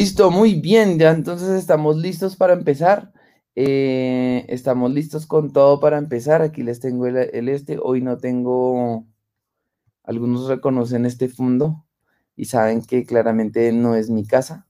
Listo, muy bien, ya entonces estamos listos para empezar. Eh, estamos listos con todo para empezar. Aquí les tengo el, este. Hoy no tengo, algunos reconocen este fondo y saben que claramente no es mi casa,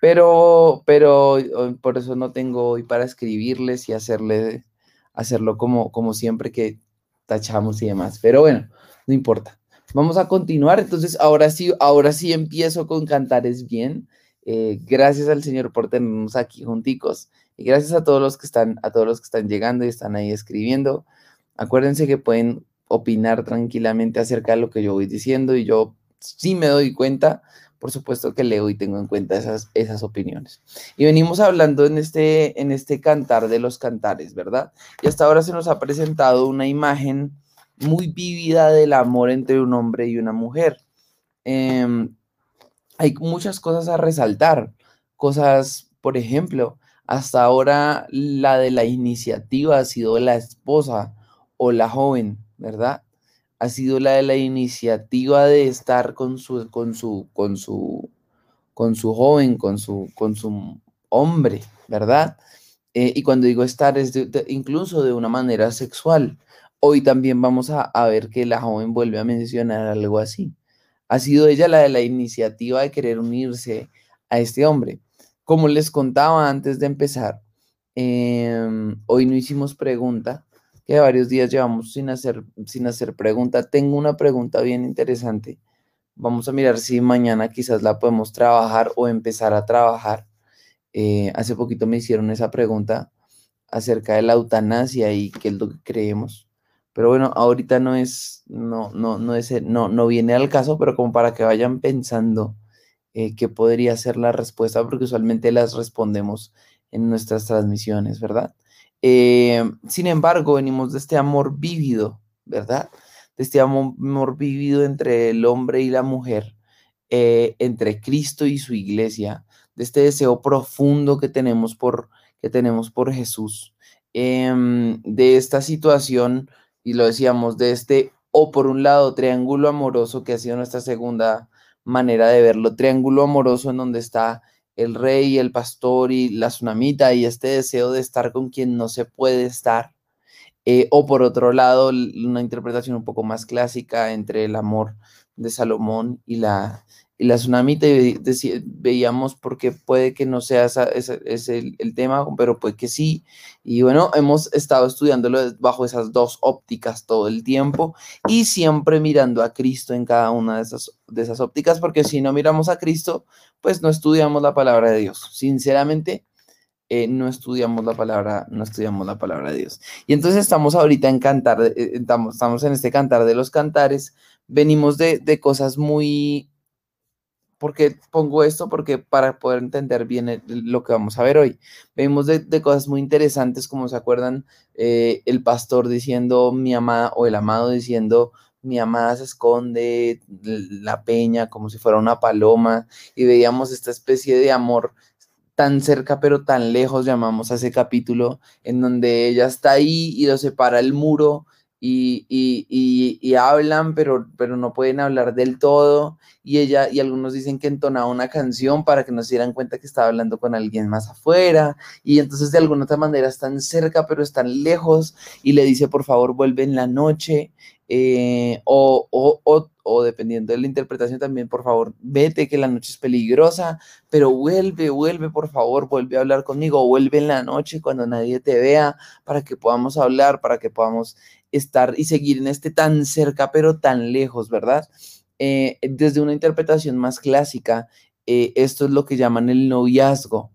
pero, pero por eso no tengo hoy para escribirles y hacerle, hacerlo como, como siempre que tachamos y demás. Pero bueno, no importa. Vamos a continuar. Entonces, ahora sí, ahora sí empiezo con Cantares Bien. Eh, gracias al Señor por tenernos aquí junticos y gracias a todos los que están, a todos los que están llegando y están ahí escribiendo. Acuérdense que pueden opinar tranquilamente acerca de lo que yo voy diciendo y yo sí me doy cuenta, por supuesto que leo y tengo en cuenta esas, esas opiniones. Y venimos hablando en este, en este cantar de los cantares, ¿verdad? Y hasta ahora se nos ha presentado una imagen muy vívida del amor entre un hombre y una mujer. Em, hay muchas cosas a resaltar, cosas, por ejemplo, hasta ahora la de la iniciativa ha sido la esposa o la joven, ¿verdad? Ha sido la de la iniciativa de estar con su, con su, con su, con su joven, con su, con su hombre, ¿verdad? Eh, y cuando digo estar es incluso de una manera sexual. Hoy también vamos a ver que la joven vuelve a mencionar algo así ha sido ella la de la iniciativa de querer unirse a este hombre. Como les contaba antes de empezar, em, hoy no hicimos pregunta, que varios días llevamos sin hacer, sin hacer pregunta. Tengo una pregunta bien interesante. Vamos a mirar si mañana quizás la podemos trabajar o empezar a trabajar. Eh, hace poquito me hicieron esa pregunta acerca de la eutanasia y qué es lo que creemos. Pero bueno, ahorita no es, no, no, no es, no, no viene al caso, pero como para que vayan pensando eh, qué podría ser la respuesta, porque usualmente las respondemos en nuestras transmisiones, ¿verdad? Eh, sin embargo, venimos de este amor vívido, ¿verdad? De este amor, vívido entre el hombre y la mujer, eh, entre Cristo y su iglesia, de este deseo profundo que tenemos por, que tenemos por Jesús, em, de esta situación y lo decíamos, de este o por un lado triángulo amoroso, que ha sido nuestra segunda manera de verlo, triángulo amoroso en donde está el rey, el pastor y la tsunamita y este deseo de estar con quien no se puede estar. Eh, o por otro lado, una interpretación un poco más clásica entre el amor de Salomón y la, y la tsunami veíamos porque puede que no sea ese, el, tema, pero puede que sí. Y bueno, hemos estado estudiándolo bajo esas dos ópticas todo el tiempo y siempre mirando a Cristo en cada una de esas, de esas ópticas, porque si no miramos a Cristo, pues no estudiamos la palabra de Dios. Sinceramente, eh, no estudiamos la palabra, no estudiamos la palabra de Dios. Y entonces estamos ahorita en cantar, eh, estamos, estamos en este cantar de los cantares, venimos de, de cosas muy ¿Por qué pongo esto? Porque para poder entender bien lo que vamos a ver hoy. Vemos de, cosas muy interesantes, como se acuerdan, eh, el pastor diciendo mi amada o el amado diciendo mi amada se esconde la peña como si fuera una paloma y veíamos esta especie de amor tan cerca pero tan lejos, llamamos a ese capítulo, en donde ella está ahí y lo separa el muro y, y, y, hablan, pero, pero no pueden hablar del todo. Y ella, y algunos dicen que entonaba una canción para que no se dieran cuenta que estaba hablando con alguien más afuera. Y entonces de alguna otra manera están cerca, pero están lejos. Y le dice, por favor, vuelve en la noche. Eh, o, o, o, o, dependiendo de la interpretación también, por favor, vete que la noche es peligrosa, pero vuelve, vuelve, por favor, vuelve a hablar conmigo, vuelve en la noche cuando nadie te vea, para que podamos hablar, para que podamos estar y seguir en este tan cerca pero tan lejos, ¿verdad? Eh, desde una interpretación más clásica, eh, esto es lo que llaman el noviazgo.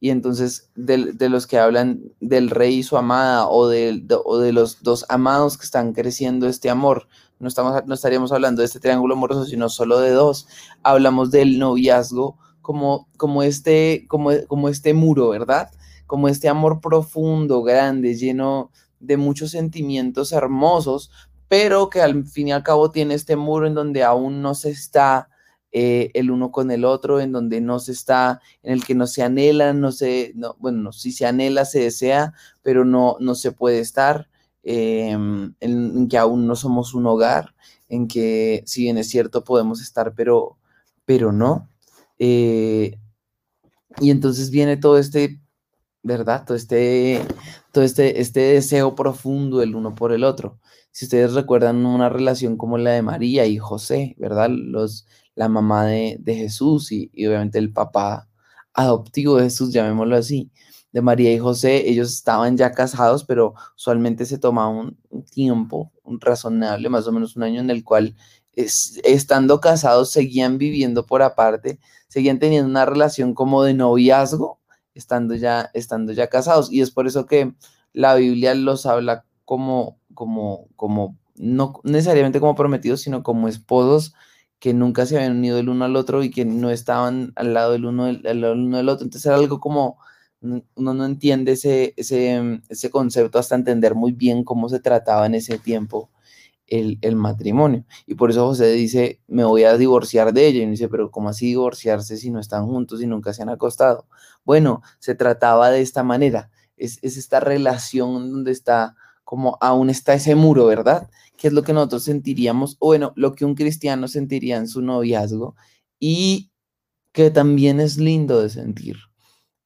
Y entonces de, los que hablan del rey y su amada o de, o de los dos amados que están creciendo este amor, no, estamos, no estaríamos hablando de este triángulo amoroso, sino solo de dos. Hablamos del noviazgo como, como, este, como, como este muro, ¿verdad? Como este amor profundo, grande, lleno de muchos sentimientos hermosos, pero que al fin y al cabo tiene este muro en donde aún no se está eh, el uno con el otro, en donde no se está, en el que no se anhela, no se, no, bueno, si se anhela, se desea, pero no, no se puede estar, em, en, que aún no somos un hogar, en que si bien es cierto podemos estar, pero, pero no. Eh, y entonces viene todo este, ¿verdad? Todo este, todo este, este deseo profundo el uno por el otro. Si ustedes recuerdan una relación como la de María y José, ¿verdad? Los, la mamá de, Jesús y, y, obviamente el papá adoptivo de Jesús, llamémoslo así, de María y José, ellos estaban ya casados, pero usualmente se tomaba un, tiempo un razonable, más o menos un año en el cual estando casados seguían viviendo por aparte, seguían teniendo una relación como de noviazgo, estando ya, estando ya casados. Y es por eso que la Biblia los habla como, como, como, no necesariamente como prometidos, sino como esposos que nunca se habían unido el uno al otro y que no estaban al lado del uno del, uno del otro. Entonces era algo como, uno no entiende ese, ese, ese concepto hasta entender muy bien cómo se trataba en ese tiempo el, matrimonio. Y por eso José dice, me voy a divorciar de ella. Y dice, pero ¿cómo así divorciarse si no están juntos y nunca se han acostado? Bueno, se trataba de esta manera. Es, esta relación donde está, como aún está ese muro, ¿verdad? Que es lo que nosotros sentiríamos, o bueno, lo que un cristiano sentiría en su noviazgo y que también es lindo de sentir.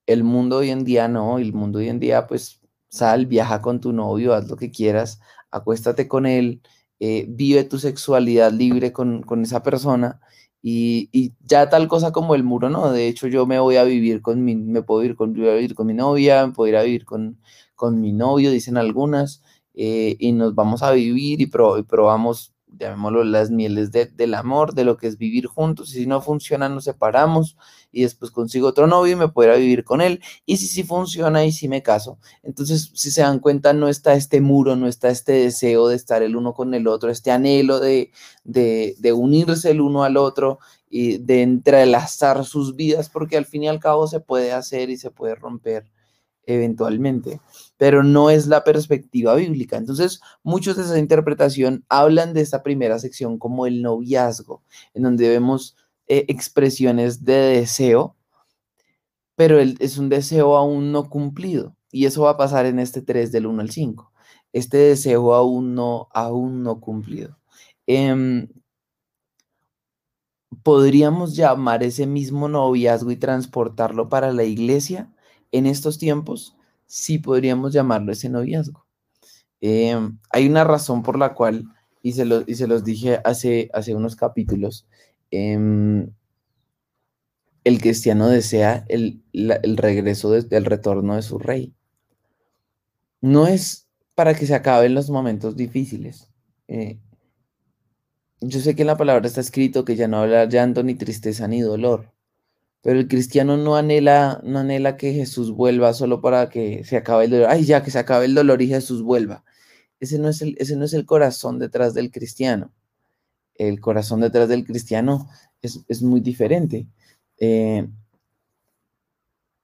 El mundo hoy en día no, el mundo hoy en día pues sal, viaja con tu novio, haz lo que quieras, acuéstate con él, eh, vive tu sexualidad libre con, esa persona y, ya tal cosa como el muro, ¿no? De hecho, yo me voy a vivir con mi, me puedo ir con, vivir con mi novia, me puedo ir a vivir con, con mi novio, dicen algunas, eh, y nos vamos a vivir y, y probamos llamémoslo las mieles del amor, de lo que es vivir juntos, y si no funciona nos separamos y después consigo otro novio y me pudiera vivir con él, y si sí funciona y si me caso. Entonces, si se dan cuenta, no está este muro, no está este deseo de estar el uno con el otro, este anhelo de, de, de unirse el uno al otro y de entrelazar sus vidas, porque al fin y al cabo se puede hacer y se puede romper eventualmente, pero no es la perspectiva bíblica. Entonces, muchos de esa interpretación hablan de esta primera sección como el noviazgo, en donde vemos eh, expresiones de deseo, pero es un deseo aún no cumplido. Y eso va a pasar en este 3 del 1 al 5. Este deseo aún no, aún no cumplido. Em, podríamos llamar ese mismo noviazgo y transportarlo para la iglesia en estos tiempos sí podríamos llamarlo ese noviazgo. Em, hay una razón por la cual, y se, y se los dije hace, hace unos capítulos, em, el cristiano desea el, regreso, del retorno de su rey. No es para que se acaben los momentos difíciles. Eh, yo sé que en la palabra está escrito que ya no habla llanto, ni tristeza, ni dolor. Pero el cristiano no anhela, no anhela que Jesús vuelva solo para que se acabe el dolor. Ay, ya que se acabe el dolor y Jesús vuelva. Ese no es el, ese no es el corazón detrás del cristiano. El corazón detrás del cristiano es, muy diferente. Eh,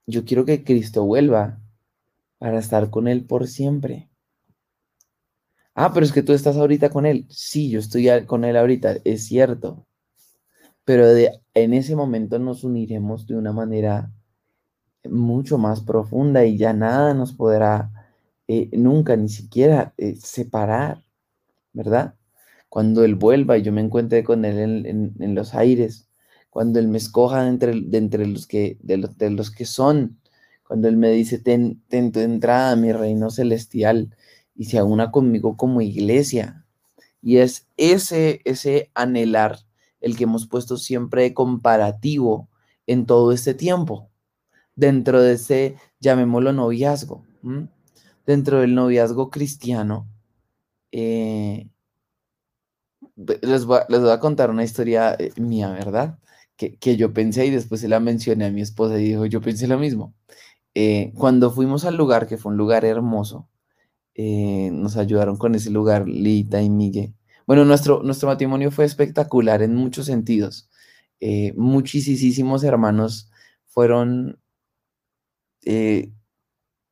yo quiero que Cristo vuelva para estar con Él por siempre. Ah, pero es que tú estás ahorita con Él. Sí, yo estoy con Él ahorita, es cierto pero en ese momento nos uniremos de una manera mucho más profunda y ya nada nos podrá eh, nunca ni siquiera eh, separar, ¿verdad? Cuando Él vuelva y yo me encuentre con Él en, los aires, cuando Él me escoja de entre, de entre los, que, de los, de que son, cuando Él me dice, ten, ten tu entrada a mi reino celestial y se una conmigo como iglesia. Y es ese, ese anhelar el que hemos puesto siempre comparativo en todo este tiempo, dentro de ese, llamémoslo noviazgo, dentro del noviazgo cristiano. Eh, les, voy a, contar una historia eh, mía, ¿verdad? Que, yo pensé y después se la mencioné a mi esposa y dijo, yo pensé lo mismo. Eh, cuando fuimos al lugar, que fue un lugar hermoso, nos ayudaron con ese lugar Lita y Miguel. Bueno, nuestro, nuestro matrimonio fue espectacular en muchos sentidos. Eh, muchísimos hermanos fueron, eh,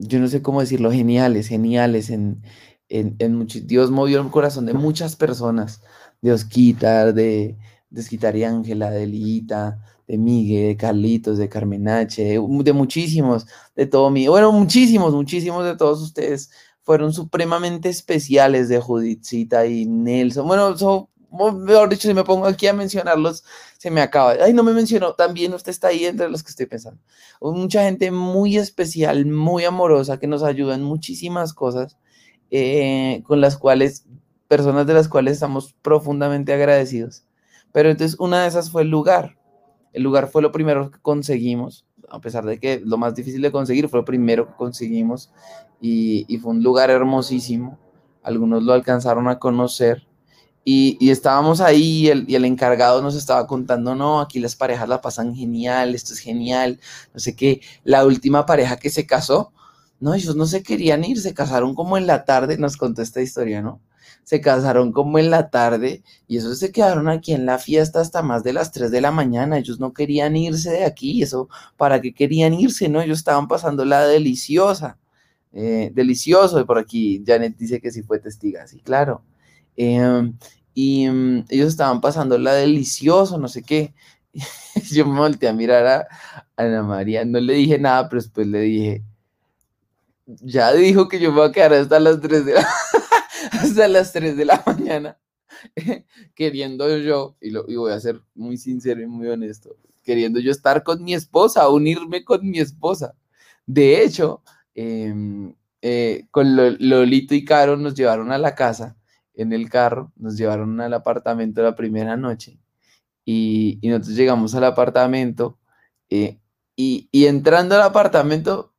yo no sé cómo decirlo, geniales, geniales en, en, Dios movió el corazón de muchas personas, de Osquitar, de, de y Ángela, de Lita, de Miguel, de Carlitos, de Carmenache, de, de muchísimos, de todo mi, bueno, muchísimos, muchísimos de todos ustedes fueron supremamente especiales de Judithcita y Nelson. Bueno, son mejor dicho, si me pongo aquí a mencionarlos, se me acaba. Ay, no me mencionó, también usted está ahí entre los que estoy pensando. Mucha gente muy especial, muy amorosa, que nos ayuda en muchísimas cosas, eh, con las cuales, personas de las cuales estamos profundamente agradecidos. Pero entonces una de esas fue el lugar. El lugar fue lo primero que conseguimos, a pesar de que lo más difícil de conseguir fue lo primero que conseguimos y, fue un lugar hermosísimo. Algunos lo alcanzaron a conocer y, estábamos ahí y el, y el, encargado nos estaba contando, no, aquí las parejas la pasan genial, esto es genial, no sé qué. La última pareja que se casó, no, ellos no se querían ir, se casaron como en la tarde, nos contó esta historia, ¿no? Se casaron como en la tarde y eso se quedaron aquí en la fiesta hasta más de las 3 de la mañana. Ellos no querían irse de aquí, eso, ¿para qué querían irse? No, ellos estaban pasando la deliciosa, eh, delicioso. Y por aquí Janet dice que sí fue testiga, sí, claro. Eh, y mm, ellos estaban pasando la delicioso, no sé qué. yo me volteé a mirar a, Ana María, no le dije nada, pero después le dije, ya dijo que yo me voy a quedar hasta las 3 de la, hasta las 3 de la mañana, queriendo yo, y, lo, y voy a ser muy sincero y muy honesto, queriendo yo estar con mi esposa, unirme con mi esposa. De hecho, em, eh, con Lolito y Caro nos llevaron a la casa en el carro, nos llevaron al apartamento la primera noche y, nosotros llegamos al apartamento eh, y, entrando al apartamento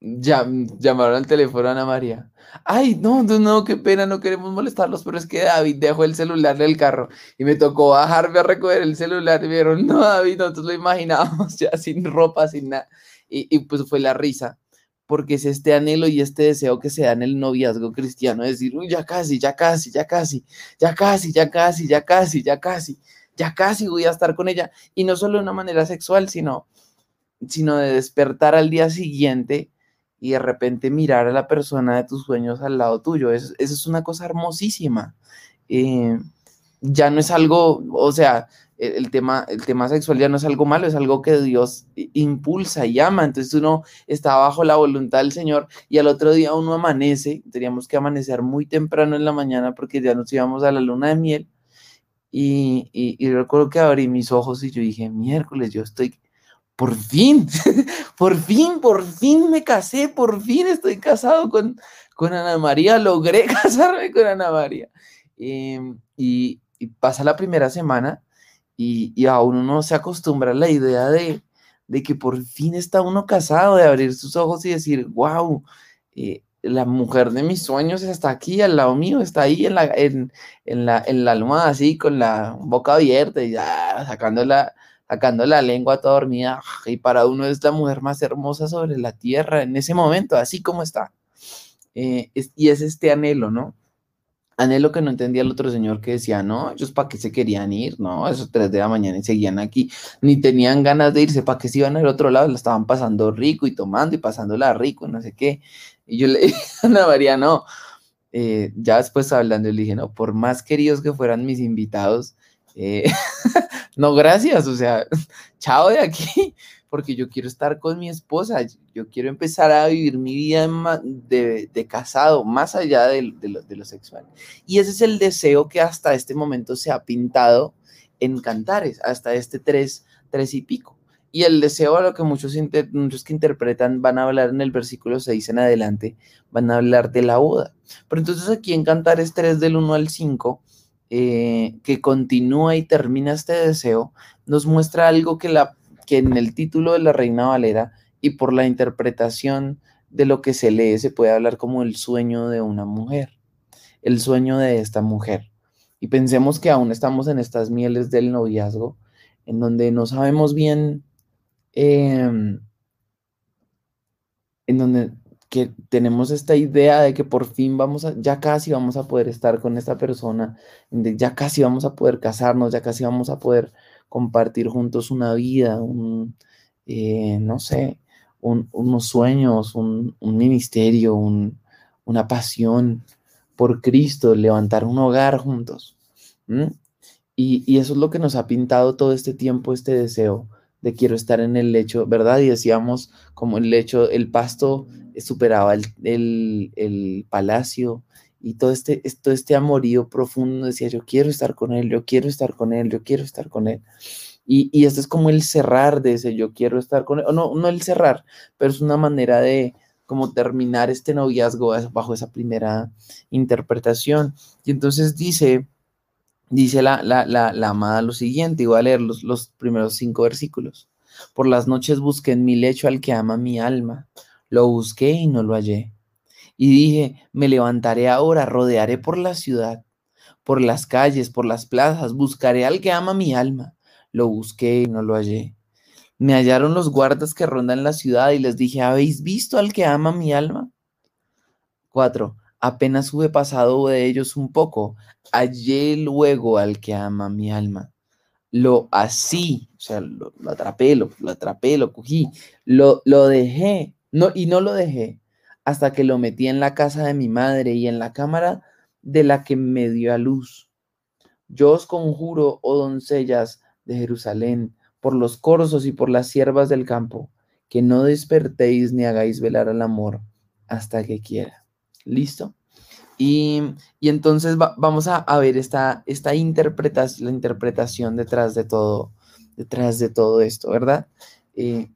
llamaron al teléfono a Ana María. Ay, no, no, no, qué pena, no queremos molestarlos, pero es que David dejó el celular del carro y me tocó bajarme a recoger el celular y vieron, no, David, nosotros lo imaginábamos ya sin ropa, sin nada. Y, y pues fue la risa porque es este anhelo y este deseo que se da en el noviazgo cristiano, es decir, ya casi, ya casi, ya casi, ya casi, ya casi, ya casi, ya casi, ya casi voy a estar con ella. Y no solo de una manera sexual, sino, sino de despertar al día siguiente y de repente mirar a la persona de tus sueños al lado tuyo. Eso, es una cosa hermosísima. Eh, ya no es algo, o sea, el tema, el tema sexual ya no es algo malo, es algo que Dios impulsa y ama. Entonces uno está bajo la voluntad del Señor y al otro día uno amanece, teníamos que amanecer muy temprano en la mañana porque ya nos íbamos a la luna de miel. Y, y, recuerdo que abrí mis ojos y yo dije, miércoles, yo estoy, por fin, por fin, por fin me casé, por fin estoy casado con, con Ana María, logré casarme con Ana María. Em, y, pasa la primera semana y, y a uno no se acostumbra a la idea de, de, que por fin está uno casado, de abrir sus ojos y decir, wow, eh, la mujer de mis sueños está aquí al lado mío, está ahí en la, en, en la, en la almohada así, con la boca abierta y ya sacando la, sacando la lengua toda dormida. Y para uno es la mujer más hermosa sobre la tierra en ese momento, así como está. Eh, y es este anhelo, ¿no? Anhelo que no entendía el otro señor que decía, no, ellos para qué se querían ir, no, esos tres de la mañana y seguían aquí, ni tenían ganas de irse, para qué se iban al otro lado, la estaban pasando rico y tomando y pasándola rico, no sé qué. Y yo le dije a Ana María, no, eh, ya después hablando, le dije, no, por más queridos que fueran mis invitados, eh, no, gracias, o sea, chao de aquí, porque yo quiero estar con mi esposa, yo quiero empezar a vivir mi vida de, casado, más allá de, lo, sexual. Y ese es el deseo que hasta este momento se ha pintado en cantares, hasta este tres, tres y pico. Y el deseo a lo que muchos, muchos que interpretan van a hablar en el versículo 6 en adelante, van a hablar de la boda. Pero entonces aquí en Cantares 3 del 1 al 5, eh, que continúa y termina este deseo, nos muestra algo que la que en el título de la Reina Valera y por la interpretación de lo que se lee se puede hablar como el sueño de una mujer, el sueño de esta mujer. Y pensemos que aún estamos en estas mieles del noviazgo, en donde no sabemos bien, em, en donde que tenemos esta idea de que por fin vamos a, ya casi vamos a poder estar con esta persona, ya casi vamos a poder casarnos, ya casi vamos a poder compartir juntos una vida, un, eh, no sé, unos sueños, un, ministerio, una pasión por Cristo, levantar un hogar juntos. Y, y, eso es lo que nos ha pintado todo este tiempo, este deseo de quiero estar en el lecho, ¿verdad? Y decíamos como el lecho, el pasto superaba el, el, el palacio y todo este, todo este amorío profundo, decía, yo quiero estar con él, yo quiero estar con él, yo quiero estar con él. Y, y este es como el cerrar de ese, yo quiero estar con él, o no, no el cerrar, pero es una manera de como terminar este noviazgo bajo esa primera interpretación. Y entonces dice, dice la, la, la, la amada lo siguiente, y voy a leer los, los primeros cinco versículos. Por las noches busqué en mi lecho al que ama mi alma, lo busqué y no lo hallé y dije, me levantaré ahora, rodearé por la ciudad, por las calles, por las plazas, buscaré al que ama mi alma. Lo busqué y no lo hallé. Me hallaron los guardas que rondan la ciudad y les dije, ¿habéis visto al que ama mi alma? Cuatro, apenas hube pasado de ellos un poco, hallé luego al que ama mi alma. Lo así, o sea, lo, atrapé, lo, atrapé, lo cogí, lo, lo dejé, no, y no lo dejé hasta que lo metí en la casa de mi madre y en la cámara de la que me dio a luz. Yo os conjuro, oh doncellas de Jerusalén, por los corzos y por las siervas del campo, que no despertéis ni hagáis velar al amor hasta que quiera. ¿Listo? Y, entonces vamos a, ver esta, esta interpretación, la interpretación detrás de todo, detrás de todo esto, ¿verdad? Eh,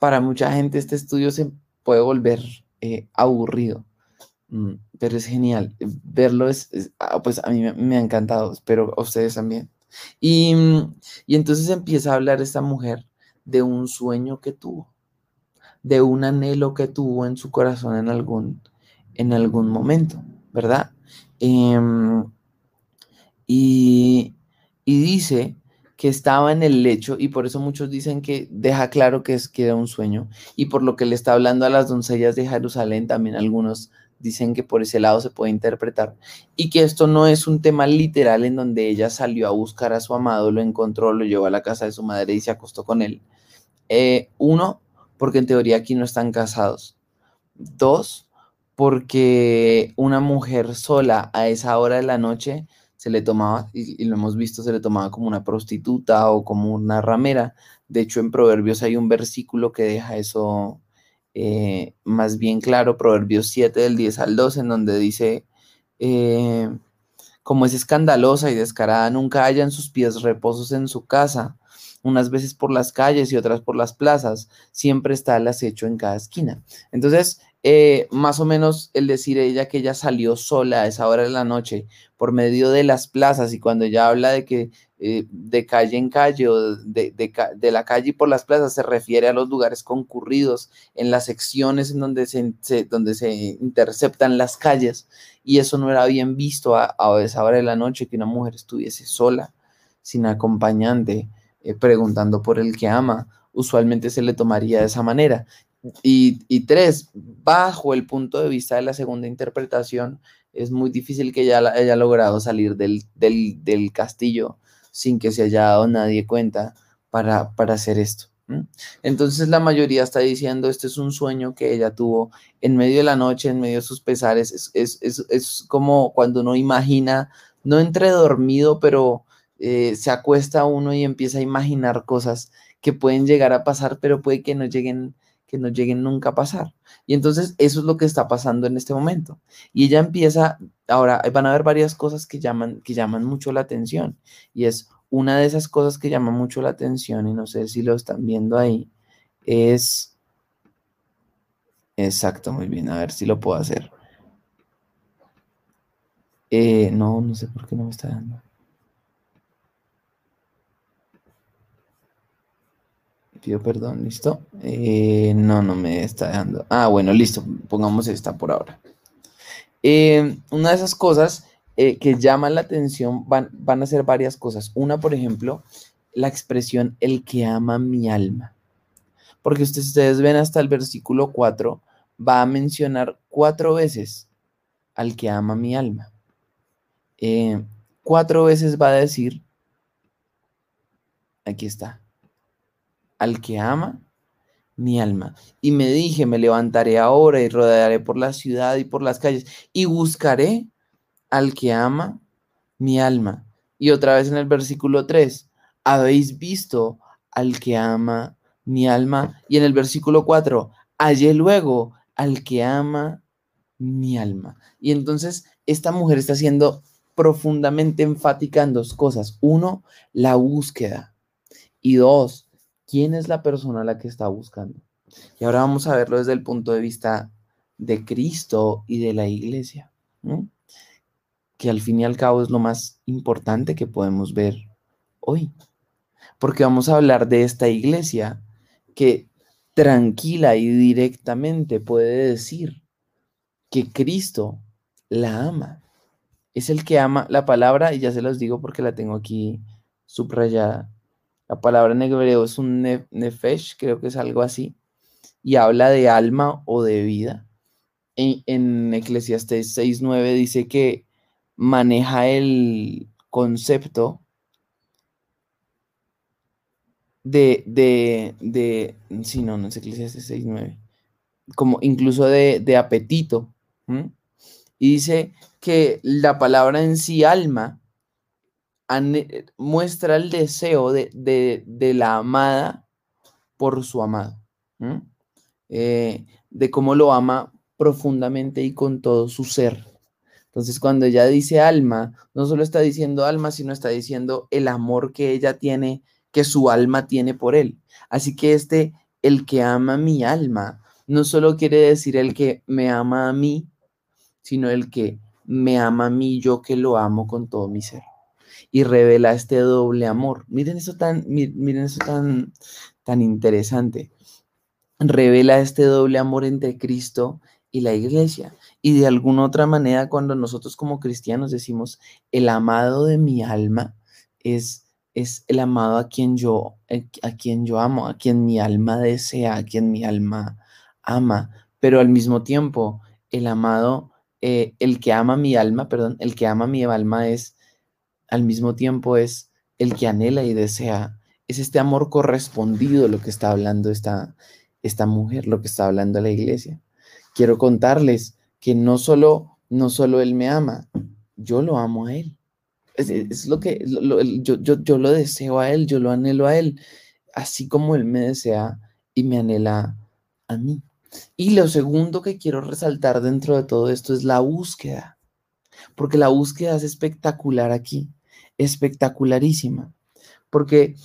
para mucha gente este estudio se puede volver eh, aburrido, mm, pero es genial. Verlo es, ah, pues a mí me, ha encantado, espero a ustedes también. Y, y entonces empieza a hablar esta mujer de un sueño que tuvo, de un anhelo que tuvo en su corazón en algún, en algún momento, ¿verdad? Em, y, y dice que estaba en el lecho y por eso muchos dicen que deja claro que, es, que era un sueño y por lo que le está hablando a las doncellas de Jerusalén también algunos dicen que por ese lado se puede interpretar y que esto no es un tema literal en donde ella salió a buscar a su amado, lo encontró, lo llevó a la casa de su madre y se acostó con él. Eh, uno, porque en teoría aquí no están casados. Dos, porque una mujer sola a esa hora de la noche se le tomaba, y, lo hemos visto, se le tomaba como una prostituta o como una ramera. De hecho, en Proverbios hay un versículo que deja eso eh, más bien claro, Proverbios 7 del 10 al 12, en donde dice, eh, como es escandalosa y descarada, nunca en sus pies reposos en su casa, unas veces por las calles y otras por las plazas, siempre está el acecho en cada esquina. Entonces, eh, más o menos el decir ella que ella salió sola a esa hora de la noche por medio de las plazas y cuando ella habla de que eh, de calle en calle o de, de, la calle y por las plazas se refiere a los lugares concurridos, en las secciones en donde se, donde se interceptan las calles y eso no era bien visto a, esa hora de la noche que una mujer estuviese sola, sin acompañante, eh, preguntando por el que ama usualmente se le tomaría de esa manera. Y, tres, bajo el punto de vista de la segunda interpretación, es muy difícil que ella haya logrado salir del, castillo sin que se haya dado nadie cuenta para, para hacer esto. Entonces la mayoría está diciendo, este es un sueño que ella tuvo en medio de la noche, en medio de sus pesares. Es, como cuando uno imagina, no entre dormido, pero eh, se acuesta uno y empieza a imaginar cosas que pueden llegar a pasar, pero puede que no lleguen no lleguen nunca a pasar. Y entonces eso es lo que está pasando en este momento. Y ella empieza, ahora van a haber varias cosas que llaman, que llaman mucho la atención. Y es una de esas cosas que llama mucho la atención, y no sé si lo están viendo ahí, es... Exacto, muy bien, a ver si lo puedo hacer. Eh, no, no sé por qué no me está dando. Pido perdón, ¿listo? Eh, no, no me está dejando. Ah, bueno, listo, pongamos esta por ahora. Eh, una de esas cosas eh, que llaman la atención van, van a ser varias cosas. Una, por ejemplo, la expresión el que ama mi alma. Porque ustedes, ustedes ven hasta el versículo 4, va a mencionar cuatro veces al que ama mi alma. cuatro veces va a decir, aquí está, al que ama mi alma. Y me dije, me levantaré ahora y rodearé por la ciudad y por las calles y buscaré al que ama mi alma. Y otra vez en el versículo 3, habéis visto al que ama mi alma. Y en el versículo 4, hallé luego al que ama mi alma. Y entonces esta mujer está siendo profundamente enfática en dos cosas. Uno, la búsqueda. Y dos, ¿quién es la persona la que está buscando? Y ahora vamos a verlo desde el punto de vista de Cristo y de la iglesia, que al fin y al cabo es lo más importante que podemos ver hoy. Porque vamos a hablar de esta iglesia que tranquila y directamente puede decir que Cristo la ama. Es el que ama la palabra, y ya se los digo porque la tengo aquí subrayada. La palabra en hebreo es un nefesh, creo que es algo así, y habla de alma o de vida. En, en Eclesiastes 6.9 dice que maneja el concepto de, de, de, sí, no, no es Eclesiastes 6.9, como incluso de, de apetito. Y dice que la palabra en sí, alma, muestra el deseo de, la amada por su amado, eh, de cómo lo ama profundamente y con todo su ser. Entonces, cuando ella dice alma, no solo está diciendo alma, sino está diciendo el amor que ella tiene, que su alma tiene por él. Así que este, el que ama mi alma, no solo quiere decir el que me ama a mí, sino el que me ama a mí, yo que lo amo con todo mi ser. Y revela este doble amor. Miren eso tan, miren eso tan, tan interesante. Revela este doble amor entre Cristo y la iglesia. Y de alguna otra manera, cuando nosotros como cristianos decimos, el amado de mi alma es, es el amado a quien, yo, eh, a quien yo amo, a quien mi alma desea, a quien mi alma ama. Pero al mismo tiempo, el amado eh, el que ama mi alma, perdón, el que ama mi alma es, al mismo tiempo es el que anhela y desea. Es este amor correspondido lo que está hablando esta, esta mujer, lo que está hablando la iglesia. Quiero contarles que no solo, no solo él me ama, yo lo amo a él. Es, lo que yo, yo, yo lo deseo a él, yo lo anhelo a él, así como él me desea y me anhela a mí. Y lo segundo que quiero resaltar dentro de todo esto es la búsqueda, porque la búsqueda es espectacular aquí, espectacularísima, porque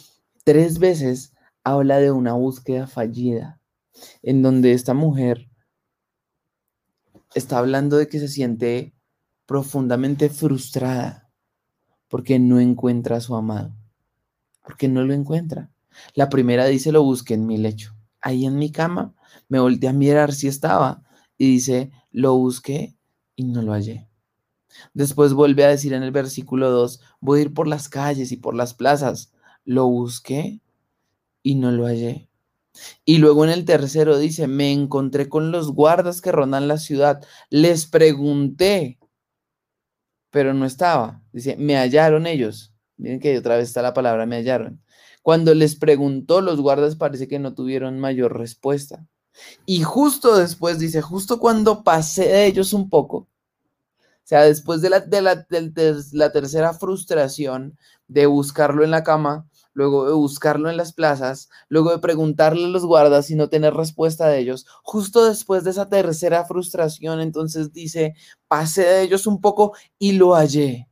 tres veces habla de una búsqueda fallida, en donde esta mujer está hablando de que se siente profundamente frustrada porque no encuentra a su amado, porque no lo encuentra. La primera dice, lo busqué en mi lecho, ahí en mi cama, me volteé a mirar si estaba y dice, lo busqué y no lo hallé. Después vuelve a decir en el versículo 2, voy a ir por las calles y por las plazas. Lo busqué y no lo hallé. Y luego en el tercero dice, me encontré con los guardas que rondan la ciudad. Les pregunté, pero no estaba. Dice, me hallaron ellos. Miren que otra vez está la palabra, me hallaron. Cuando les preguntó, los guardas parece que no tuvieron mayor respuesta. Y justo después, dice, justo cuando pasé de ellos un poco, sea, después de la, de la, de la tercera frustración de buscarlo en la cama, luego de buscarlo en las plazas, luego de preguntarle a los guardas y no tener respuesta de ellos, justo después de esa tercera frustración, entonces dice, pasé de ellos un poco y lo hallé.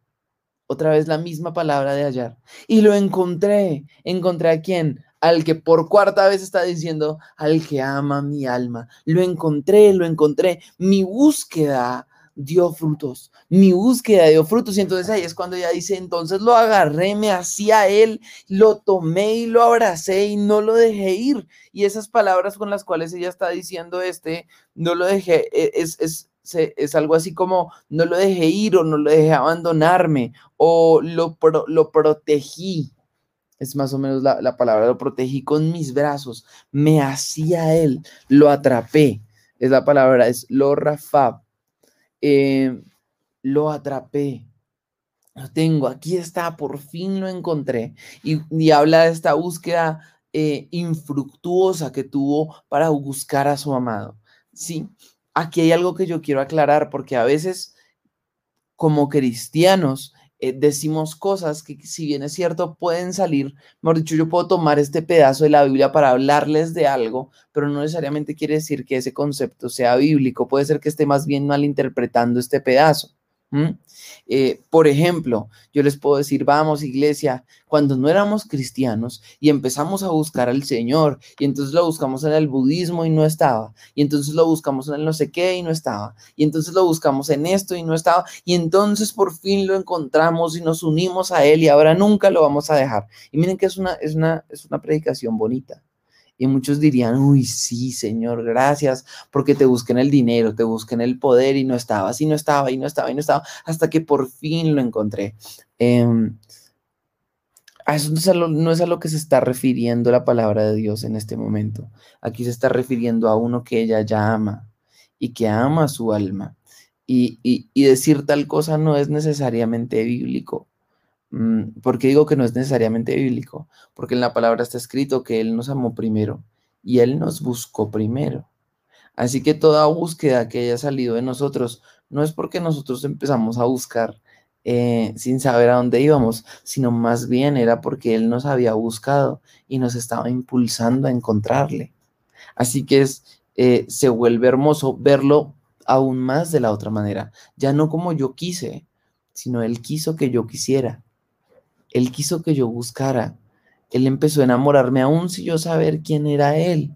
Otra vez la misma palabra de hallar. Y lo encontré. ¿Encontré a quién? al que por cuarta vez está diciendo, al que ama mi alma. Lo encontré, lo encontré. Mi búsqueda dio frutos. Mi búsqueda dio frutos. Y entonces ahí es cuando ella dice, entonces lo agarré, me hacía él, lo tomé y lo abracé y no lo dejé ir. Y esas palabras con las cuales ella está diciendo este, no lo dejé, e, es, es, es algo así como no lo dejé ir o no lo dejé abandonarme o lo, lo protegí es más o menos la, palabra, lo protegí con mis brazos, me hacía él, lo atrapé, es la palabra, es lo rafab, em, lo atrapé, lo tengo, aquí está, por fin lo encontré, y, habla de esta búsqueda eh, infructuosa que tuvo para buscar a su amado, ¿sí? Aquí hay algo que yo quiero aclarar, porque a veces como cristianos eh, decimos cosas que si bien es cierto pueden salir, mejor dicho, yo puedo tomar este pedazo de la Biblia para hablarles de algo, pero no necesariamente quiere decir que ese concepto sea bíblico, puede ser que esté más bien malinterpretando este pedazo. Eh, por ejemplo, yo les puedo decir, vamos iglesia, cuando no éramos cristianos y empezamos a buscar al Señor, y entonces lo buscamos en el budismo y no estaba, y entonces lo buscamos en el no sé qué y no estaba, y entonces lo buscamos en esto y no estaba, y entonces por fin lo encontramos y nos unimos a Él y ahora nunca lo vamos a dejar. Y miren que es una, es una, es una predicación bonita. Y muchos dirían, uy, sí, Señor, gracias, porque te busqué en el dinero, te busqué en el poder y no estaba, y no estaba, y no estaba, y no estaba, hasta que por fin lo encontré. Em, a eso no es, a lo, no es a lo que se está refiriendo la palabra de Dios en este momento. Aquí se está refiriendo a uno que ella ya ama y que ama su alma. Y, y decir tal cosa no es necesariamente bíblico. Mm, ¿Por qué digo que no es necesariamente bíblico? Porque en la palabra está escrito que Él nos amó primero y Él nos buscó primero. Así que toda búsqueda que haya salido de nosotros no es porque nosotros empezamos a buscar eh, sin saber a dónde íbamos, sino más bien era porque Él nos había buscado y nos estaba impulsando a encontrarle. Así que eh, se vuelve hermoso verlo aún más de la otra manera, ya no como yo quise, sino Él quiso que yo quisiera. Él quiso que yo buscara. Él empezó a enamorarme aún sin yo saber quién era Él.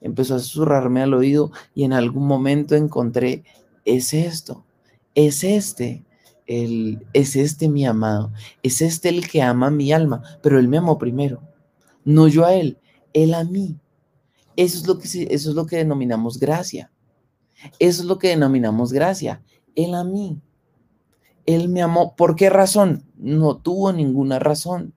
Empezó a susurrarme al oído y en algún momento encontré, es esto, es este, el, es este mi amado, es este el que ama mi alma, pero Él me amó primero, no yo a Él, Él a mí. Eso es lo que, eso es lo que denominamos gracia. Eso es lo que denominamos gracia, Él a mí. Él me amó. ¿Por qué razón? No tuvo ninguna razón.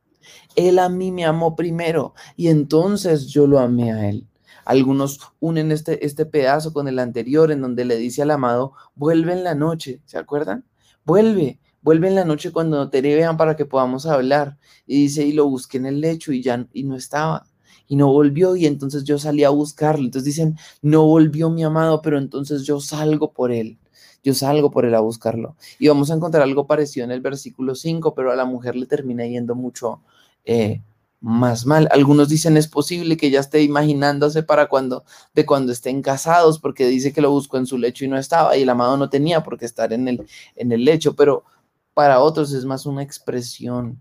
Él a mí me amó primero y entonces yo lo amé a Él. Algunos unen este, este pedazo con el anterior en donde le dice al amado, vuelve en la noche, ¿se acuerdan? Vuelve, vuelve en la noche cuando te vean para que podamos hablar. Y dice, y lo busqué en el lecho y ya y no estaba. Y no volvió y entonces yo salí a buscarlo. Entonces dicen, no volvió mi amado, pero entonces yo salgo por él yo salgo por él a buscarlo. Y vamos a encontrar algo parecido en el versículo 5, pero a la mujer le termina yendo mucho eh, más mal. Algunos dicen es posible que ella esté imaginándose para cuando, de cuando estén casados, porque dice que lo buscó en su lecho y no estaba, y el amado no tenía por qué estar en el, en el lecho, pero para otros es más una expresión.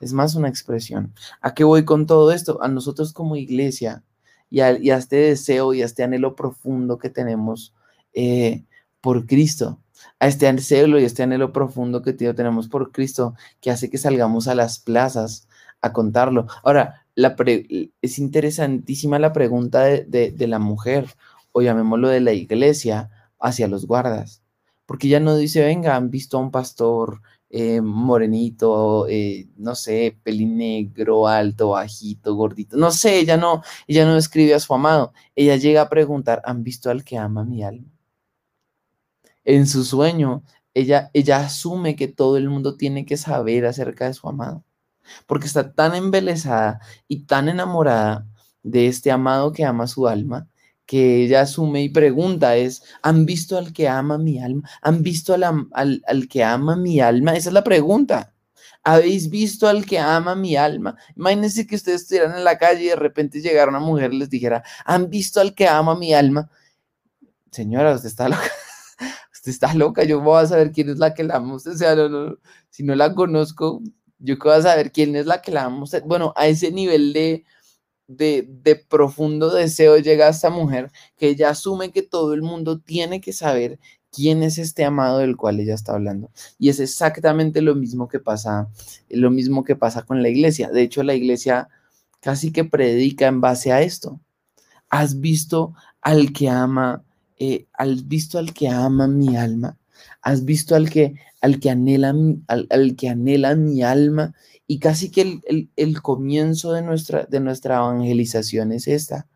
Es más una expresión. ¿A qué voy con todo esto? A nosotros como iglesia y a, este deseo y a este anhelo profundo que tenemos eh, por Cristo, a este anhelo y este anhelo profundo que tenemos por Cristo, que hace que salgamos a las plazas a contarlo. Ahora, es interesantísima la pregunta de, la mujer, o llamémoslo de la iglesia, hacia los guardas, porque ya no dice, venga, han visto a un pastor eh, morenito, eh, no sé, pelín negro, alto, bajito, gordito, no sé, ella no, ella no escribe a su amado, ella llega a preguntar, ¿han visto al que ama mi alma? En su sueño, ella, ella asume que todo el mundo tiene que saber acerca de su amado, porque está tan embelesada y tan enamorada de este amado que ama su alma, que ella asume y pregunta es, ¿han visto al que ama mi alma? ¿Han visto al, al, al que ama mi alma? Esa es la pregunta. ¿Habéis visto al que ama mi alma? Imagínense que ustedes estuvieran en la calle y de repente llegara una mujer y les dijera, ¿han visto al que ama mi alma? Señora, usted está loca está loca, yo voy a saber quién es la que la amo. O sea, si no la conozco, yo voy a saber quién es la que la amo. Bueno, a ese nivel de, de, de, profundo deseo llega esta mujer que ella asume que todo el mundo tiene que saber quién es este amado del cual ella está hablando. Y es exactamente lo mismo que pasa, lo mismo que pasa con la iglesia. De hecho, la iglesia casi que predica en base a esto. ¿Has visto al que ama eh, ¿has visto al que ama mi alma? ¿Has visto al que, al que, anhela, al, que anhela mi alma? Y casi que el, comienzo de nuestra, de nuestra evangelización es esta.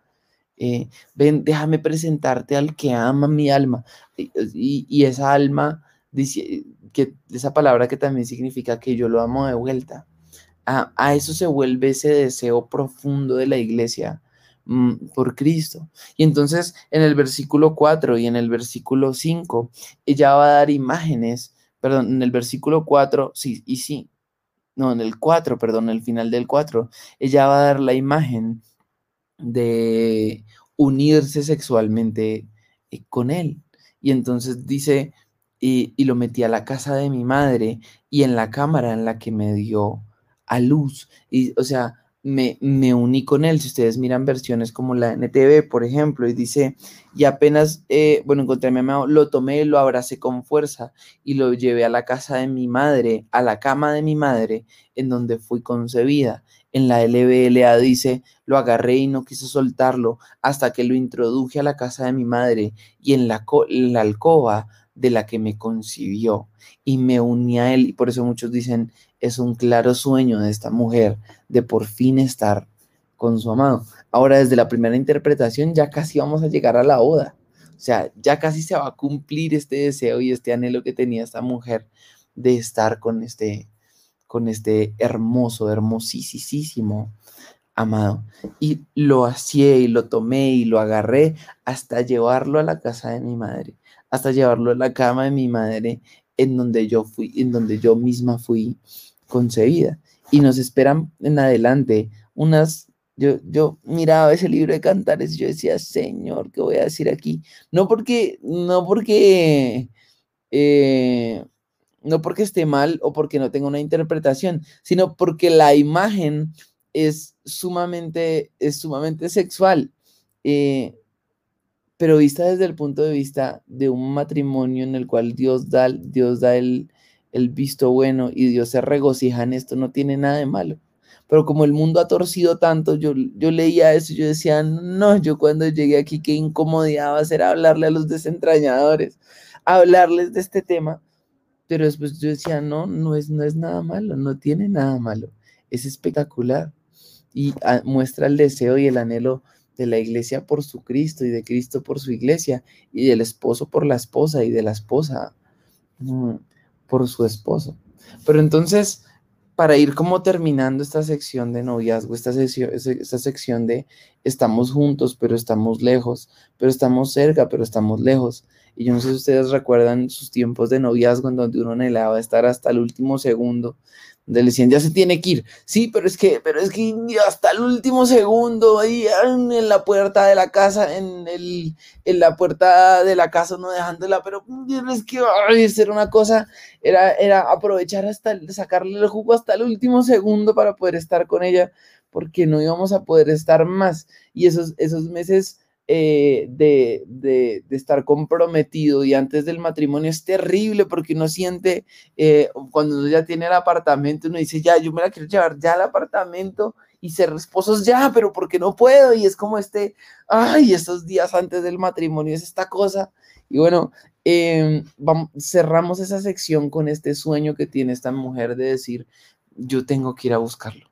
Eh, ven, déjame presentarte al que ama mi alma. Y, esa alma, dice, que, esa palabra que también significa que yo lo amo de vuelta. A, a eso se vuelve ese deseo profundo de la iglesia por Cristo. Y entonces en el versículo 4 y en el versículo 5, ella va a dar imágenes perdón, en el versículo 4, sí, y sí, no, en el 4, perdón, en el final del 4, ella va a dar la imagen de unirse sexualmente eh, con él. Y entonces dice, y, y, lo metí a la casa de mi madre y en la cámara en la que me dio a luz. Y, o sea, me, me, uní con él. Si ustedes miran versiones como la NTV, por ejemplo, y dice, y apenas, eh, bueno, encontré a mi amado, lo tomé, lo abracé con fuerza y lo llevé a la casa de mi madre, a la cama de mi madre, en donde fui concebida. En la LBLA dice, lo agarré y no quise soltarlo hasta que lo introduje a la casa de mi madre y en la, en la alcoba de la que me concibió y me uní a él. Y por eso muchos dicen, es un claro sueño de esta mujer de por fin estar con su amado. Ahora, desde la primera interpretación, ya casi vamos a llegar a la boda. O sea, ya casi se va a cumplir este deseo y este anhelo que tenía esta mujer de estar con este, con este hermoso, hermosísimo amado. Y lo hacía y lo tomé y lo agarré hasta llevarlo a la casa de mi madre, hasta llevarlo a la cama de mi madre, en donde yo fui, en donde yo misma fui concebida. Y nos esperan en adelante unas, yo, yo miraba ese libro de cantares y yo decía, Señor, ¿qué voy a decir aquí? No porque, no porque, eh, no porque esté mal o porque no tenga una interpretación, sino porque la imagen es sumamente, es sumamente sexual. Eh, pero vista desde el punto de vista de un matrimonio en el cual Dios da, Dios da el, visto bueno y Dios se regocija en esto, no tiene nada de malo. Pero como el mundo ha torcido tanto, yo, yo leía eso yo decía, no, yo cuando llegué aquí, qué incomodidad va a ser hablarle a los desentrañadores, hablarles de este tema. Pero después yo decía, no, no es, no es nada malo, no tiene nada malo, es espectacular. Y ah, muestra el deseo y el anhelo de la iglesia por su Cristo y de Cristo por su iglesia y del esposo por la esposa y de la esposa. Mm, por su esposo. Pero entonces, para ir como terminando esta sección de noviazgo, esta sección, esta sección de estamos juntos, pero estamos lejos, pero estamos cerca, pero estamos lejos. Y yo no sé si ustedes recuerdan sus tiempos de noviazgo en donde uno anhelaba estar hasta el último segundo le decían, ya se tiene que ir. Sí, pero es que, pero es que hasta el último segundo, ahí en la puerta de la casa, en, el, en la puerta de la casa, no dejándola, pero es que ay, era una cosa, era, era aprovechar hasta, sacarle el jugo hasta el último segundo para poder estar con ella, porque no íbamos a poder estar más. Y esos, esos meses eh, de, de, estar comprometido y antes del matrimonio es terrible porque uno siente, eh, cuando uno ya tiene el apartamento, uno dice, ya, yo me la quiero llevar ya al apartamento y ser esposos ya, pero porque no puedo. Y es como este, ay, estos días antes del matrimonio es esta cosa. Y bueno, em, cerramos esa sección con este sueño que tiene esta mujer de decir, yo tengo que ir a buscarlo.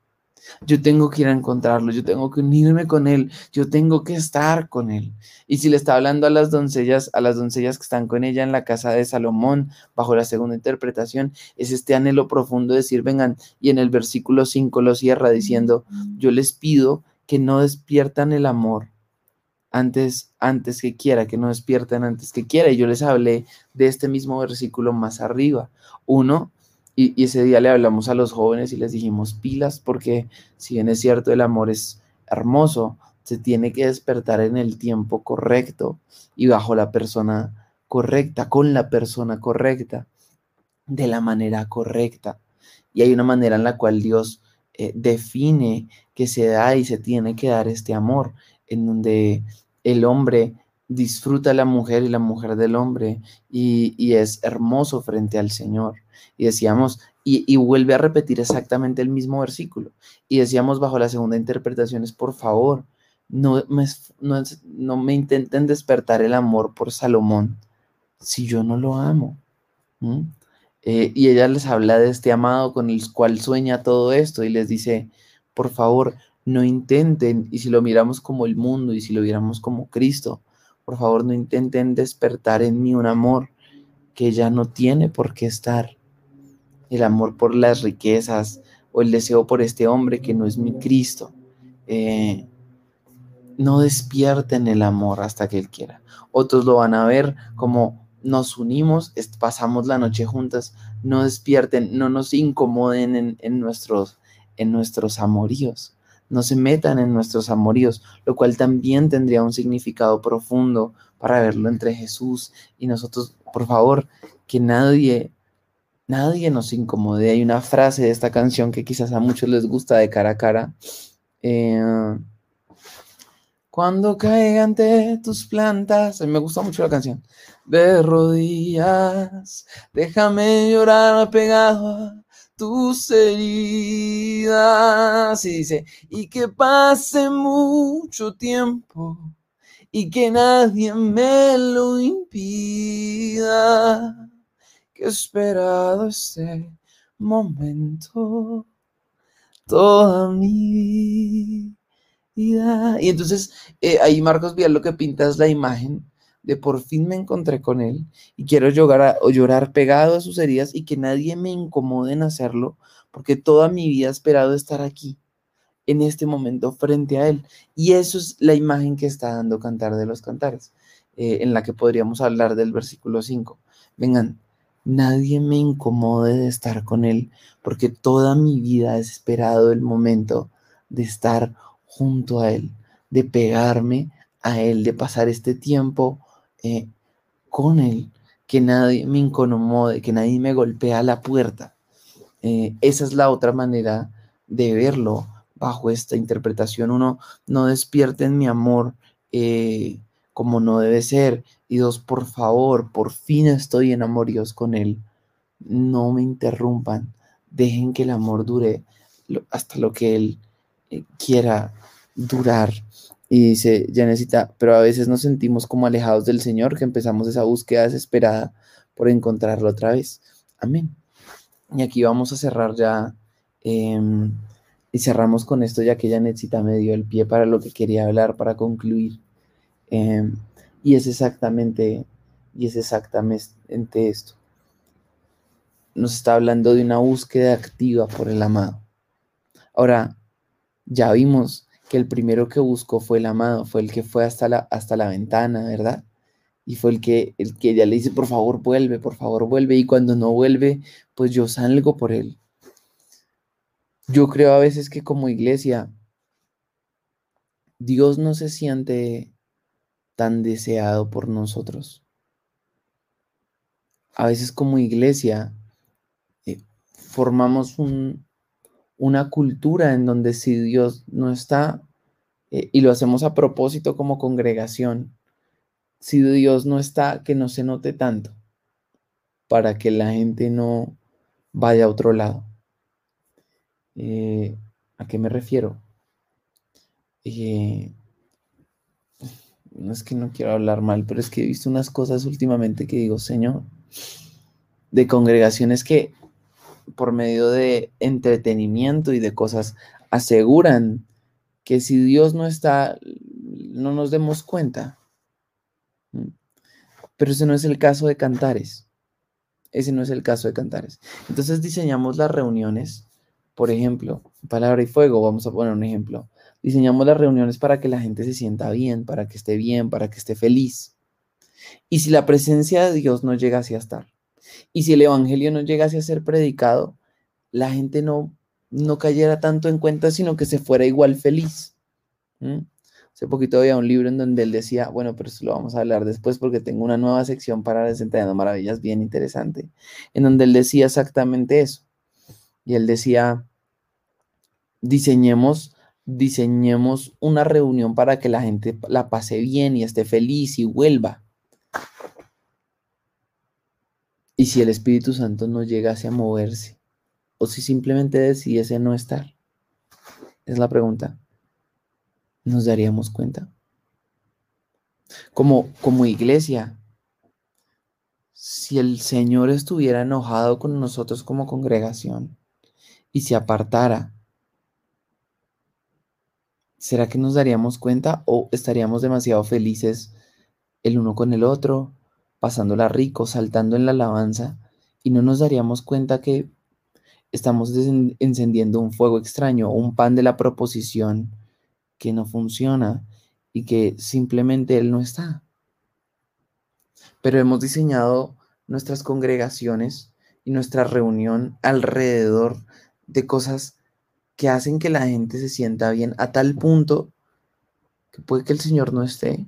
Yo tengo que ir a encontrarlo, yo tengo que unirme con él, yo tengo que estar con él. Y si le está hablando a las doncellas, a las doncellas que están con ella en la casa de Salomón, bajo la segunda interpretación, es este anhelo profundo de decir, vengan, y en el versículo 5 lo cierra diciendo, yo les pido que no despiertan el amor antes, antes que quiera, que no despierten antes que quiera. Y yo les hablé de este mismo versículo más arriba. Uno, y, ese día le hablamos a los jóvenes y les dijimos pilas, porque si bien es cierto, el amor es hermoso, se tiene que despertar en el tiempo correcto y bajo la persona correcta, con la persona correcta, de la manera correcta. Y hay una manera en la cual Dios eh, define que se da y se tiene que dar este amor, en donde el hombre disfruta la mujer y la mujer del hombre y, y es hermoso frente al Señor. Y decíamos, y, vuelve a repetir exactamente el mismo versículo. Y decíamos bajo la segunda interpretación es, por favor, no me, no, me intenten despertar el amor por Salomón si yo no lo amo. Eh, y ella les habla de este amado con el cual sueña todo esto y les dice, por favor, no intenten, y si lo miramos como el mundo y si lo viéramos como Cristo, por favor, no intenten despertar en mí un amor que ya no tiene por qué estar el amor por las riquezas o el deseo por este hombre que no es mi Cristo. Eh, no despierten el amor hasta que Él quiera. Otros lo van a ver como nos unimos, pasamos la noche juntas, no despierten, no nos incomoden en, nuestros, en nuestros amoríos, no se metan en nuestros amoríos, lo cual también tendría un significado profundo para verlo entre Jesús y nosotros. Por favor, que nadie, nadie nos incomode. Hay una frase de esta canción que quizás a muchos les gusta de cara a cara. Eh, cuando caiga ante tus plantas, me gusta mucho la canción. De rodillas, déjame llorar pegado tus heridas. Y dice, y que pase mucho tiempo y que nadie me lo impida. Que he esperado este momento toda mi y entonces eh, ahí Marcos Vidal lo que pinta es la imagen de por fin me encontré con él y quiero llorar, o llorar pegado a sus heridas y que nadie me incomode en hacerlo, porque toda mi vida he esperado estar aquí, en este momento, frente a él. Y eso es la imagen que está dando Cantar de los Cantares, eh, en la que podríamos hablar del versículo 5. Vengan, nadie me incomode de estar con él, porque toda mi vida he esperado el momento de estar junto a Él, de pegarme a Él, de pasar este tiempo eh, con Él, que nadie me incomode, que nadie me golpea la puerta. Eh, esa es la otra manera de verlo bajo esta interpretación. Uno, no despierten mi amor eh, como no debe ser. Y dos, por favor, por fin estoy en amoríos con Él. No me interrumpan. Dejen que el amor dure hasta lo que Él quiera durar. Y dice, ya necesita, pero a veces nos sentimos como alejados del Señor, que empezamos esa búsqueda desesperada por encontrarlo otra vez. Amén. Y aquí vamos a cerrar ya, em, y cerramos con esto, ya que ya necesita me dio el pie para lo que quería hablar, para concluir. Em, y es exactamente, y es exactamente esto. Nos está hablando de una búsqueda activa por el amado. Ahora, ya vimos que el primero que buscó fue el amado, fue el que fue hasta la, hasta la ventana, ¿verdad? Y fue el que, el que ya le dice, por favor, vuelve, por favor, vuelve. Y cuando no vuelve, pues yo salgo por él. Yo creo a veces que como iglesia, Dios no se siente tan deseado por nosotros. A veces como iglesia eh, formamos un, una cultura en donde si Dios no está, eh, y lo hacemos a propósito como congregación, si Dios no está, que no se note tanto, para que la gente no vaya a otro lado. Eh, ¿A qué me refiero? Eh, no es que no quiero hablar mal, pero es que he visto unas cosas últimamente que digo, Señor, de congregaciones que por medio de entretenimiento y de cosas, aseguran que si Dios no está, no nos demos cuenta. Pero ese no es el caso de Cantares. Ese no es el caso de Cantares. Entonces diseñamos las reuniones, por ejemplo, palabra y fuego, vamos a poner un ejemplo. Diseñamos las reuniones para que la gente se sienta bien, para que esté bien, para que esté feliz. Y si la presencia de Dios no llega a estar, y si el Evangelio no llegase a ser predicado, la gente no, no cayera tanto en cuenta, sino que se fuera igual feliz. Hace poquito había un libro en donde él decía, bueno, pero eso lo vamos a hablar después porque tengo una nueva sección para Desentrañando Maravillas bien interesante, en donde él decía exactamente eso. Y él decía, diseñemos, diseñemos una reunión para que la gente la pase bien y esté feliz y vuelva. Y si el Espíritu Santo no llegase a moverse, o si simplemente decidiese no estar, es la pregunta. ¿Nos daríamos cuenta? Como, como iglesia, si el Señor estuviera enojado con nosotros como congregación y se apartara, ¿será que nos daríamos cuenta o estaríamos demasiado felices el uno con el otro? Pasándola rico, saltando en la alabanza, y no nos daríamos cuenta que estamos encendiendo un fuego extraño, un pan de la proposición que no funciona y que simplemente Él no está. pero hemos diseñado nuestras congregaciones y nuestra reunión alrededor de cosas que hacen que la gente se sienta bien a tal punto que puede que el Señor no esté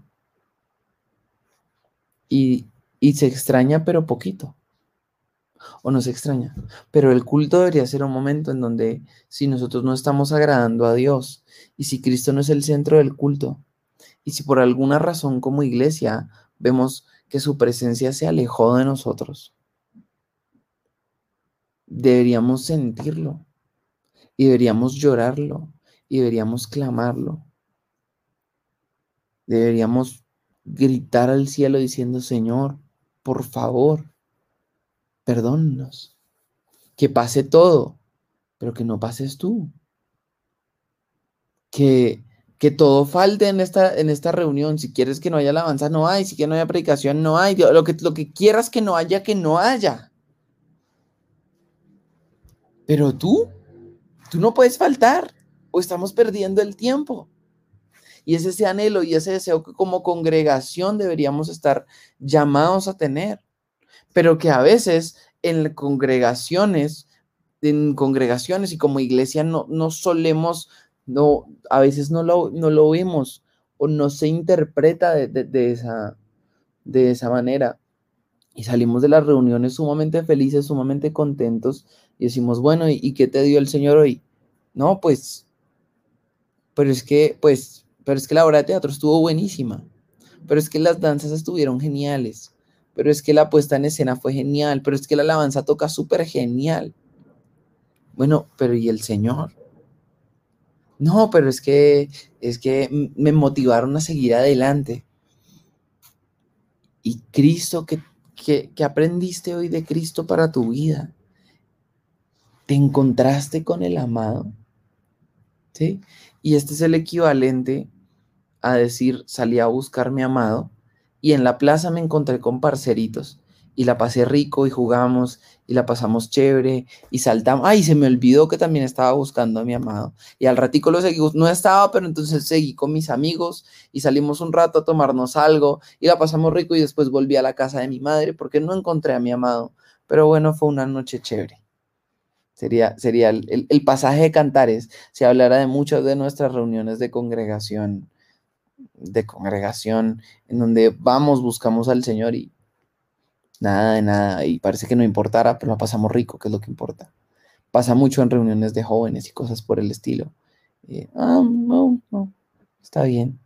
y, y se extraña pero poquito o no se extraña. Pero el culto debería ser un momento en donde si nosotros no estamos agradando a Dios y si Cristo no es el centro del culto y si por alguna razón como iglesia vemos que su presencia se alejó de nosotros, deberíamos sentirlo y deberíamos llorarlo y deberíamos clamarlo. Deberíamos gritar al cielo diciendo, Señor, por favor, perdónnos. Que pase todo, pero que no pases tú. Que, que todo falte en esta, en esta reunión. Si quieres que no haya alabanza, no hay. Si quieres no haya predicación, no hay. Lo que, lo que quieras que no haya, que no haya. Pero tú, tú no puedes faltar o estamos perdiendo el tiempo. Y es ese anhelo y ese deseo que como congregación deberíamos estar llamados a tener pero que a veces en congregaciones, en congregaciones y como iglesia no, no solemos, no, a veces no lo, no lo vemos o no se interpreta de, esa, de esa manera. Y salimos de las reuniones sumamente felices, sumamente contentos y decimos, bueno, ¿y, ¿y qué te dio el Señor hoy? No, pues, pero es que, pues, pero es que la obra de teatro estuvo buenísima, pero es que las danzas estuvieron geniales, pero es que la puesta en escena fue genial, pero es que la alabanza toca súper genial. Bueno, pero ¿y el Señor? No, pero es que, es que me motivaron a seguir adelante. ¿Y Cristo, qué, qué aprendiste hoy de Cristo para tu vida? ¿Te encontraste con el amado? ¿Sí? Y este es el equivalente a decir, salí a buscar mi amado y en la plaza me encontré con parceritos y la pasé rico y jugamos y la pasamos chévere y saltamos. Ay, se me olvidó que también estaba buscando a mi amado. Y al ratico lo seguí, no estaba, pero entonces seguí con mis amigos y salimos un rato a tomarnos algo y la pasamos rico y después volví a la casa de mi madre porque no encontré a mi amado. Pero bueno, fue una noche chévere. Sería, sería el, el pasaje de Cantares. Se hablará de muchas de nuestras reuniones de congregación de congregación en donde vamos, buscamos al Señor y nada de nada, y parece que no importara, pero la pasamos rico, que es lo que importa. Pasa mucho en reuniones de jóvenes y cosas por el estilo. ah, no, no, está bien.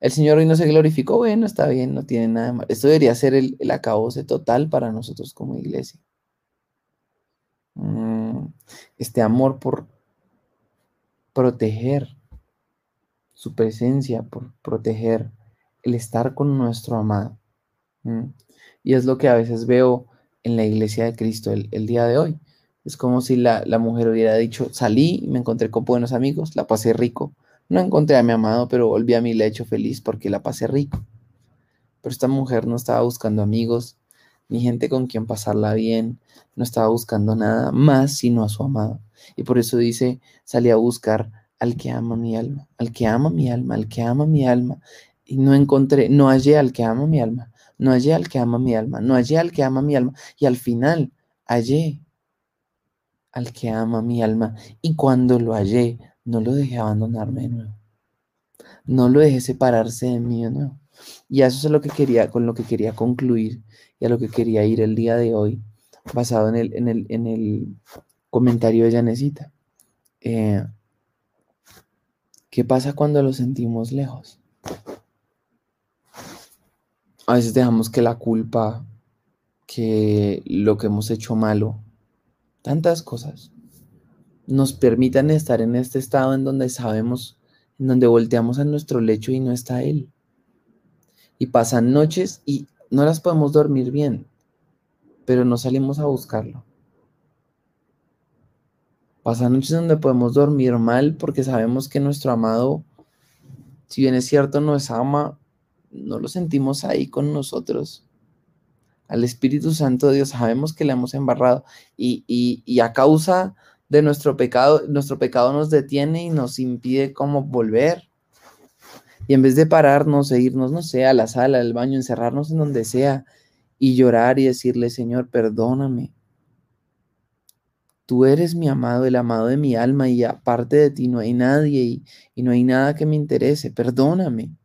El Señor hoy no se glorificó, bueno, está bien, no tiene nada de Esto debería ser el, el acabose total para nosotros como iglesia. Mm, este amor por proteger su presencia, por proteger el estar con nuestro amado. Y es lo que a veces veo en la iglesia de Cristo el, día de hoy. Es como si la, la, mujer hubiera dicho, salí, me encontré con buenos amigos, la pasé rico. No encontré a mi amado, pero volví a mi lecho feliz porque la pasé rico. Pero esta mujer no estaba buscando amigos, ni gente con quien pasarla bien, no estaba buscando nada más sino a su amado. Y por eso dice, salí a buscar al que ama mi alma, al que ama mi alma, al que ama mi alma. Y no encontré, no hallé al que ama mi alma, no hallé al que ama mi alma, no hallé al que ama mi alma. Y al final hallé al que ama mi alma. Y cuando lo hallé, no lo dejé abandonarme de nuevo. No lo dejé separarse de mí de nuevo. Y eso es lo que quería, con lo que quería concluir y a lo que quería ir el día de hoy, basado en el, en el, en el comentario de Janecita. Eh, ¿Qué pasa cuando lo sentimos lejos? A veces dejamos que la culpa, que lo que hemos hecho malo, tantas cosas, nos permitan estar en este estado en donde sabemos, en donde volteamos a nuestro lecho y no está Él. Y pasan noches y no las podemos dormir bien, pero no salimos a buscarlo. Pasan noches donde podemos dormir mal porque sabemos que nuestro amado, si bien es cierto, nos ama, no lo sentimos ahí con nosotros. Al Espíritu Santo de Dios sabemos que le hemos embarrado y, a causa de nuestro pecado, nuestro pecado nos detiene y nos impide como volver. Y en vez de pararnos e irnos, no sé, a la sala, al baño, encerrarnos en donde sea y llorar y decirle, Señor, perdóname. Tú eres mi amado, el amado de mi alma y aparte de ti no hay nadie y, y no hay nada que me interese. Perdóname.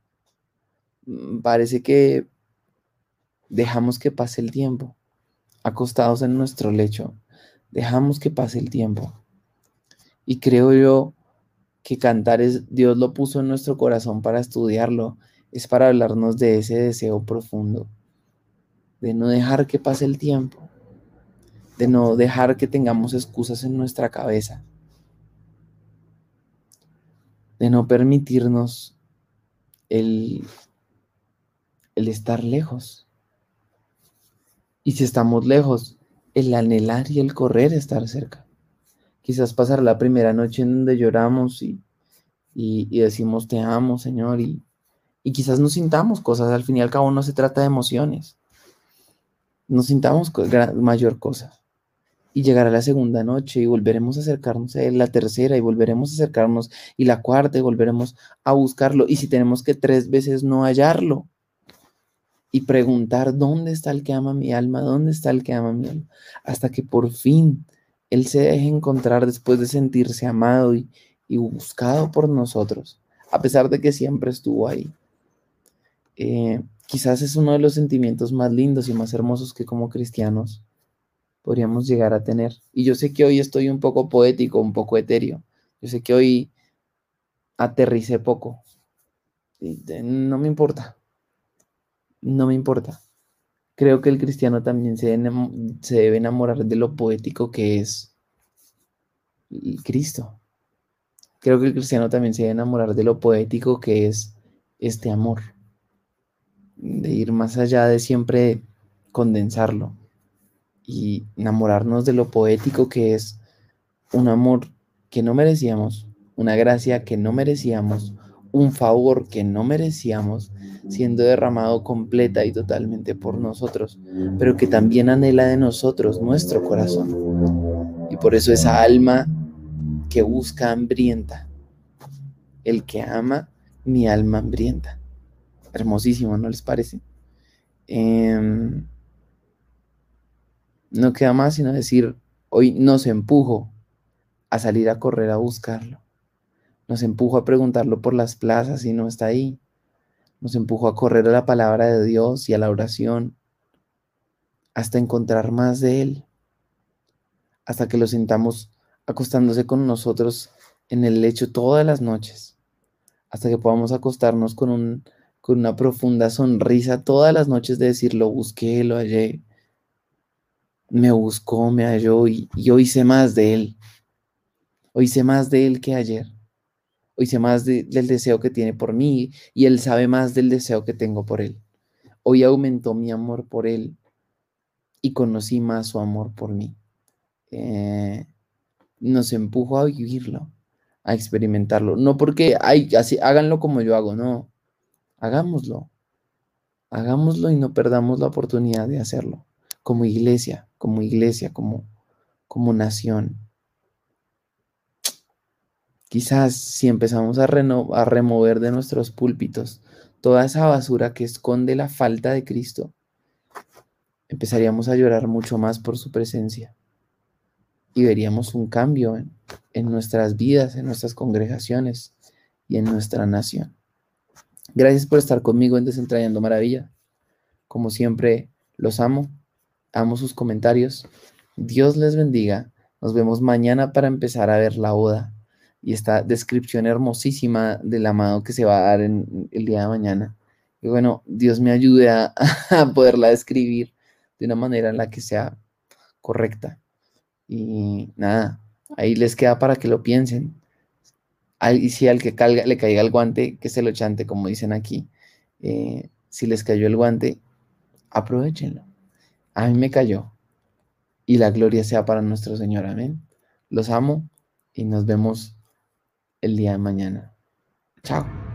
Mm, parece que dejamos que pase el tiempo, acostados en nuestro lecho. Dejamos que pase el tiempo. Y creo yo que cantar es, Dios lo puso en nuestro corazón para estudiarlo, es para hablarnos de ese deseo profundo, de no dejar que pase el tiempo, de no dejar que tengamos excusas en nuestra cabeza, de no permitirnos el, el estar lejos. Y si estamos lejos, el anhelar y el correr estar cerca. Quizás pasar la primera noche en donde lloramos y, y, decimos te amo, Señor, y, y quizás no sintamos cosas, al fin y al cabo no se trata de emociones, no sintamos mayor cosa. Y llegará la segunda noche y volveremos a acercarnos a él, la tercera y volveremos a acercarnos y la cuarta y volveremos a buscarlo. Y si tenemos que tres veces no hallarlo y preguntar dónde está el que ama mi alma, dónde está el que ama mi alma, hasta que por fin él se deje encontrar después de sentirse amado y, buscado por nosotros, a pesar de que siempre estuvo ahí. Eh, quizás es uno de los sentimientos más lindos y más hermosos que como cristianos podríamos llegar a tener. Y yo sé que hoy estoy un poco poético, un poco etéreo. Yo sé que hoy aterricé poco. no me importa. No me importa creo que el cristiano también se, debe enamorar de lo poético que es Cristo. Creo que el cristiano también se debe enamorar de lo poético que es este amor, de ir más allá de siempre condensarlo y enamorarnos de lo poético que es un amor que no merecíamos, una gracia que no merecíamos, un favor que no merecíamos, siendo derramado completa y totalmente por nosotros, pero que también anhela de nosotros nuestro corazón. Y por eso esa alma que busca hambrienta, el que ama, mi alma hambrienta. Hermosísimo, ¿no les parece? Em, no queda más sino decir, hoy nos empujo a salir a correr a buscarlo. Nos empujo a preguntarlo por las plazas y no está ahí. Nos empujo a correr a la palabra de Dios y a la oración hasta encontrar más de Él. Hasta que lo sintamos acostándose con nosotros en el lecho todas las noches. Hasta que podamos acostarnos con, un, con una profunda sonrisa todas las noches de decir, lo busqué, lo hallé. Me buscó, me halló y, hoy sé más de Él. Hoy sé más de Él que ayer. Hoy sé más del deseo que tiene por mí y Él sabe más del deseo que tengo por Él. Hoy aumentó mi amor por Él y conocí más su amor por mí. Eh, nos empujo a vivirlo, a experimentarlo. No porque hay, así, háganlo como yo hago, no. Hagámoslo. Hagámoslo y no perdamos la oportunidad de hacerlo. Como iglesia, como iglesia, como, como nación. Quizás si empezamos a, a remover de nuestros púlpitos toda esa basura que esconde la falta de Cristo, empezaríamos a llorar mucho más por su presencia y veríamos un cambio en, en, nuestras vidas, en nuestras congregaciones y en nuestra nación. Gracias por estar conmigo en Desentrañando Maravilla. Como siempre, los amo, amo sus comentarios. Dios les bendiga. Nos vemos mañana para empezar a ver la oda y esta descripción hermosísima del amado que se va a dar en el día de mañana. Y bueno, Dios me ayude a, poderla describir de una manera en la que sea correcta. Y nada, ahí les queda para que lo piensen. Y si al que le caiga el guante, que se lo chante, como dicen aquí. Eh, si les cayó el guante, aprovechenlo. A mí me cayó. Y la gloria sea para nuestro Señor. Amén. Los amo y nos vemos el día de mañana. Chao.